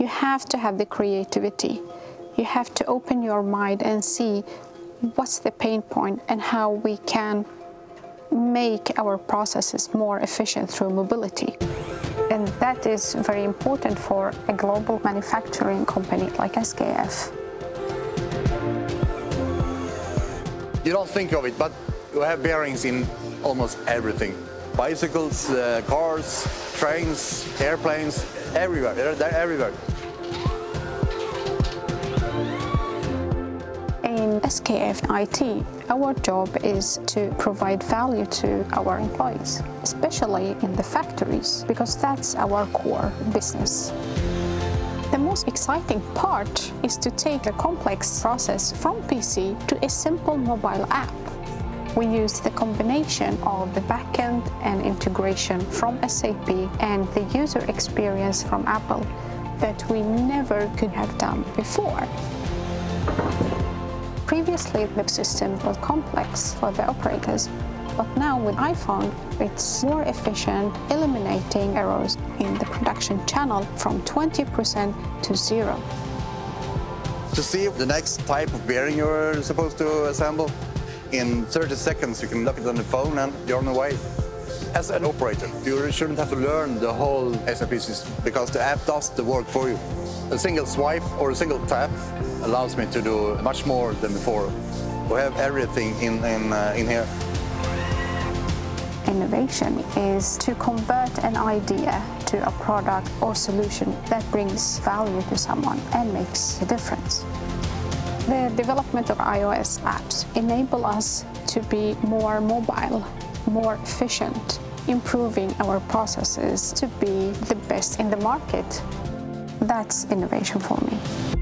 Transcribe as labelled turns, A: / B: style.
A: You have to have the creativity. You have to open your mind and see what's the pain point and how we can make our processes more efficient through mobility. And that is very important for a global manufacturing company like SKF.
B: You don't think of it, but you have bearings in almost everything. Bicycles, uh, cars, trains, airplanes, everywhere. They're, they're everywhere.
A: In SKF IT, our job is to provide value to our employees, especially in the factories, because that's our core business. The most exciting part is to take a complex process from PC to a simple mobile app. We use the combination of the backend and integration from SAP and the user experience from Apple that we never could have done before. Previously, the system was complex for the operators, but now with iPhone, it's more efficient, eliminating errors in the production channel from 20% to zero.
B: To see the next type of bearing you're supposed to assemble, in 30 seconds you can look it on the phone and you're on the way. As an operator, you shouldn't have to learn the whole SAP system because the app does the work for you. A single swipe or a single tap allows me to do much more than before. We have everything in, in, uh, in here.
A: Innovation is to convert an idea to a product or solution that brings value to someone and makes a difference. The development of iOS apps enable us to be more mobile, more efficient, improving our processes to be the best in the market. That's innovation for me.